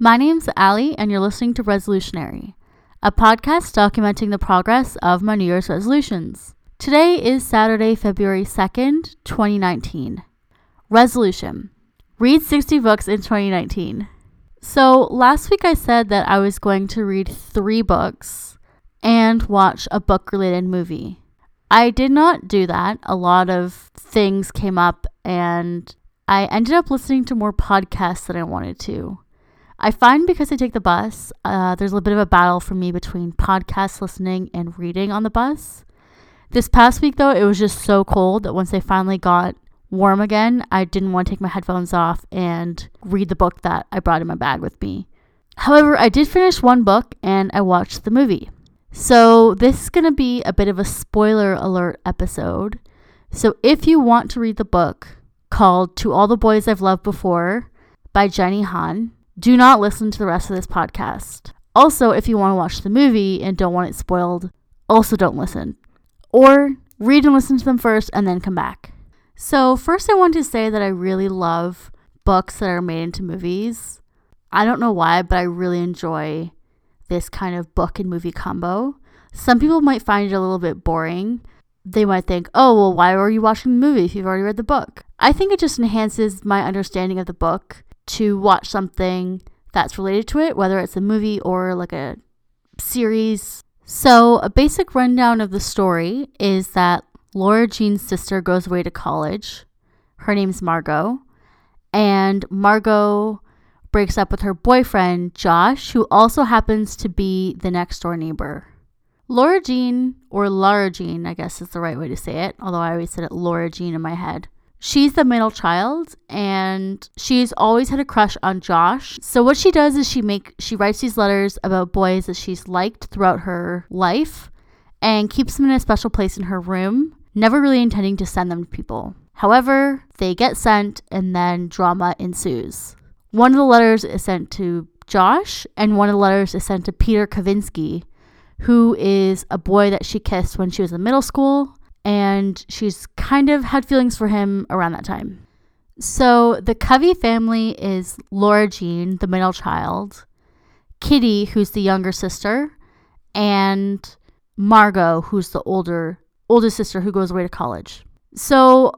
My name's Ali, and you're listening to Resolutionary, a podcast documenting the progress of my New Year's resolutions. Today is Saturday, February 2nd, 2019. Resolution Read 60 books in 2019. So, last week I said that I was going to read three books and watch a book related movie. I did not do that. A lot of things came up, and I ended up listening to more podcasts than I wanted to. I find because I take the bus, uh, there's a little bit of a battle for me between podcast listening and reading on the bus. This past week, though, it was just so cold that once I finally got warm again, I didn't want to take my headphones off and read the book that I brought in my bag with me. However, I did finish one book and I watched the movie. So, this is going to be a bit of a spoiler alert episode. So, if you want to read the book called To All the Boys I've Loved Before by Jenny Han, do not listen to the rest of this podcast. Also, if you want to watch the movie and don't want it spoiled, also don't listen. Or read and listen to them first and then come back. So, first, I want to say that I really love books that are made into movies. I don't know why, but I really enjoy this kind of book and movie combo. Some people might find it a little bit boring. They might think, oh, well, why are you watching the movie if you've already read the book? I think it just enhances my understanding of the book to watch something that's related to it, whether it's a movie or like a series. So, a basic rundown of the story is that Laura Jean's sister goes away to college. Her name's Margot. And Margot breaks up with her boyfriend, Josh, who also happens to be the next door neighbor. Laura Jean, or Laura Jean, I guess is the right way to say it, although I always said it Laura Jean in my head, She's the middle child and she's always had a crush on Josh. So what she does is she make she writes these letters about boys that she's liked throughout her life and keeps them in a special place in her room, never really intending to send them to people. However, they get sent and then drama ensues. One of the letters is sent to Josh and one of the letters is sent to Peter Kavinsky, who is a boy that she kissed when she was in middle school and she's kind of had feelings for him around that time. So the Covey family is Laura Jean, the middle child, Kitty, who's the younger sister, and Margot, who's the older oldest sister who goes away to college. So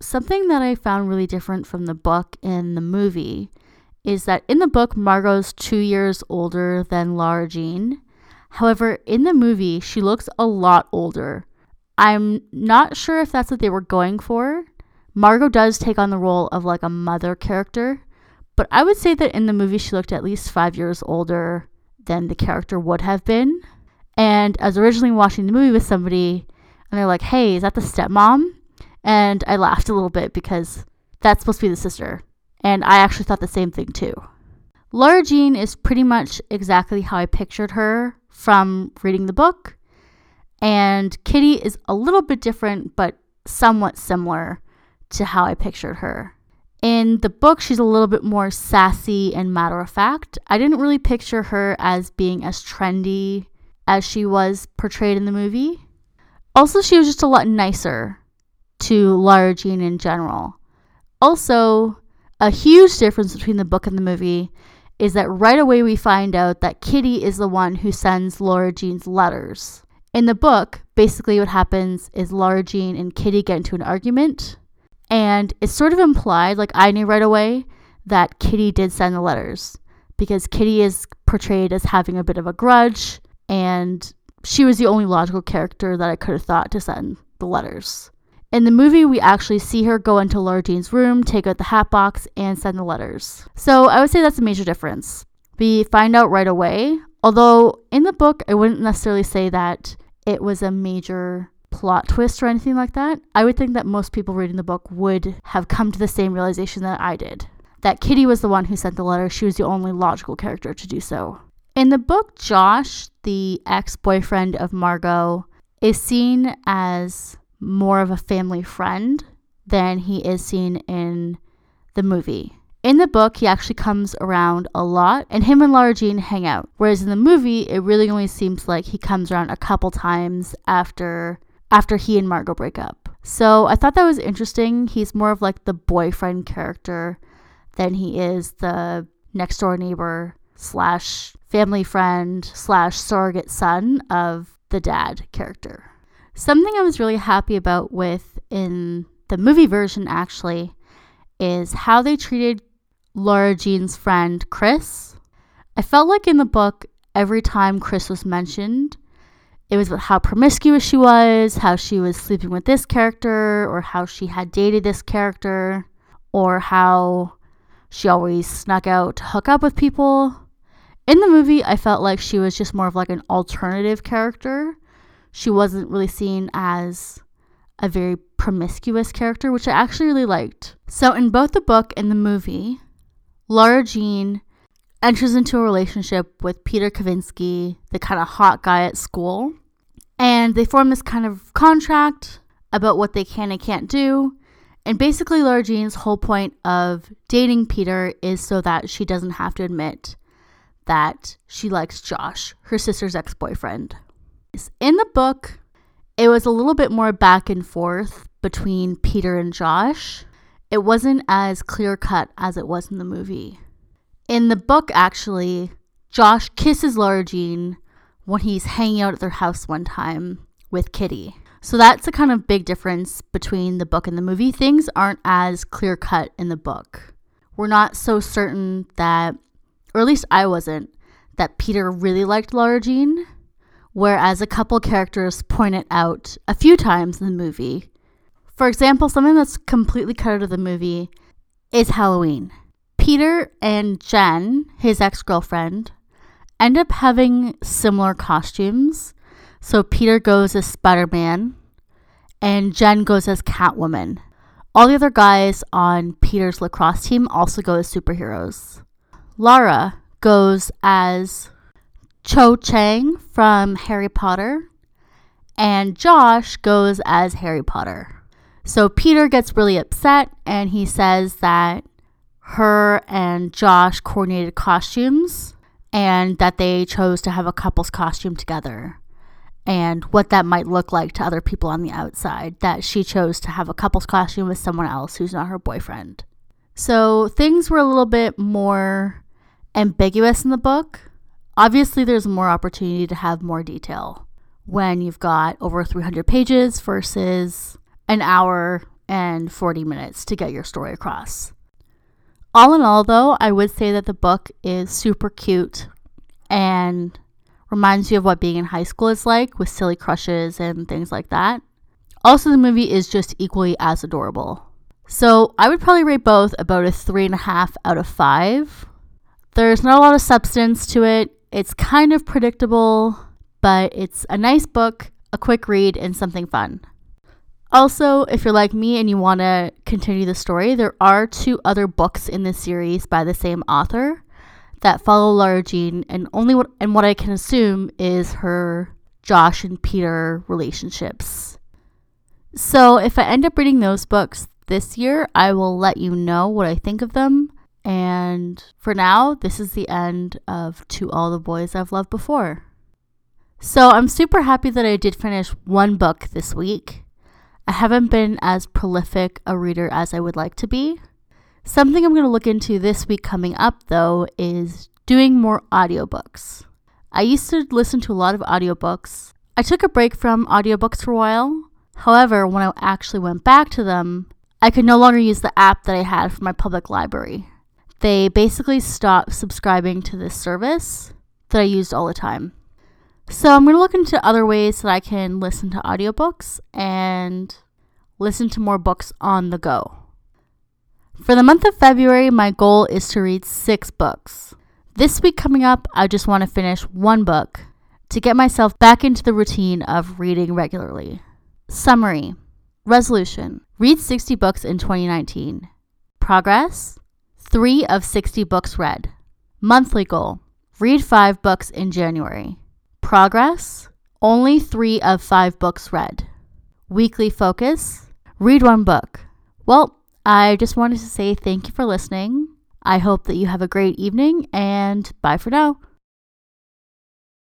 something that I found really different from the book and the movie is that in the book Margot's 2 years older than Laura Jean. However, in the movie she looks a lot older I'm not sure if that's what they were going for. Margot does take on the role of like a mother character, but I would say that in the movie she looked at least five years older than the character would have been. And I was originally watching the movie with somebody, and they're like, hey, is that the stepmom? And I laughed a little bit because that's supposed to be the sister. And I actually thought the same thing too. Laura Jean is pretty much exactly how I pictured her from reading the book and Kitty is a little bit different, but somewhat similar to how I pictured her. In the book, she's a little bit more sassy and matter of fact. I didn't really picture her as being as trendy as she was portrayed in the movie. Also, she was just a lot nicer to Laura Jean in general. Also, a huge difference between the book and the movie is that right away we find out that Kitty is the one who sends Laura Jean's letters. In the book, basically what happens is Laura Jean and Kitty get into an argument, and it's sort of implied, like I knew right away, that Kitty did send the letters because Kitty is portrayed as having a bit of a grudge, and she was the only logical character that I could have thought to send the letters. In the movie, we actually see her go into Laura Jean's room, take out the hat box, and send the letters. So I would say that's a major difference. We find out right away, although in the book, I wouldn't necessarily say that it was a major plot twist or anything like that, I would think that most people reading the book would have come to the same realization that I did. That Kitty was the one who sent the letter, she was the only logical character to do so. In the book, Josh, the ex boyfriend of Margot, is seen as more of a family friend than he is seen in the movie. In the book, he actually comes around a lot, and him and Laura Jean hang out. Whereas in the movie, it really only seems like he comes around a couple times after after he and Margot break up. So I thought that was interesting. He's more of like the boyfriend character than he is the next door neighbor slash family friend slash surrogate son of the dad character. Something I was really happy about with in the movie version actually is how they treated Laura Jean's friend Chris. I felt like in the book, every time Chris was mentioned, it was about how promiscuous she was, how she was sleeping with this character, or how she had dated this character, or how she always snuck out to hook up with people. In the movie, I felt like she was just more of like an alternative character. She wasn't really seen as a very promiscuous character, which I actually really liked. So, in both the book and the movie, Laura Jean enters into a relationship with Peter Kavinsky, the kind of hot guy at school. And they form this kind of contract about what they can and can't do. And basically, Laura Jean's whole point of dating Peter is so that she doesn't have to admit that she likes Josh, her sister's ex boyfriend. In the book, it was a little bit more back and forth between Peter and Josh. It wasn't as clear cut as it was in the movie. In the book, actually, Josh kisses Laura Jean when he's hanging out at their house one time with Kitty. So that's a kind of big difference between the book and the movie. Things aren't as clear cut in the book. We're not so certain that, or at least I wasn't, that Peter really liked Laura Jean, whereas a couple characters point it out a few times in the movie. For example, something that's completely cut out of the movie is Halloween. Peter and Jen, his ex girlfriend, end up having similar costumes. So Peter goes as Spider Man and Jen goes as Catwoman. All the other guys on Peter's lacrosse team also go as superheroes. Lara goes as Cho Chang from Harry Potter, and Josh goes as Harry Potter. So Peter gets really upset and he says that her and Josh coordinated costumes and that they chose to have a couple's costume together and what that might look like to other people on the outside that she chose to have a couple's costume with someone else who's not her boyfriend. So things were a little bit more ambiguous in the book. Obviously, there's more opportunity to have more detail when you've got over 300 pages versus an hour and 40 minutes to get your story across. All in all, though, I would say that the book is super cute and reminds you of what being in high school is like with silly crushes and things like that. Also, the movie is just equally as adorable. So, I would probably rate both about a three and a half out of five. There's not a lot of substance to it, it's kind of predictable, but it's a nice book, a quick read, and something fun. Also, if you're like me and you want to continue the story, there are two other books in this series by the same author that follow Laura Jean, and only what and what I can assume is her Josh and Peter relationships. So, if I end up reading those books this year, I will let you know what I think of them. And for now, this is the end of To All the Boys I've Loved Before. So, I'm super happy that I did finish one book this week. I haven't been as prolific a reader as I would like to be. Something I'm going to look into this week coming up, though, is doing more audiobooks. I used to listen to a lot of audiobooks. I took a break from audiobooks for a while. However, when I actually went back to them, I could no longer use the app that I had for my public library. They basically stopped subscribing to this service that I used all the time. So I'm going to look into other ways that I can listen to audiobooks and listen to more books on the go. For the month of February, my goal is to read six books. This week coming up, I just want to finish one book to get myself back into the routine of reading regularly. Summary Resolution Read 60 books in 2019. Progress 3 of 60 books read. Monthly goal Read 5 books in January. Progress only three of five books read. Weekly focus read one book. Well, I just wanted to say thank you for listening. I hope that you have a great evening and bye for now.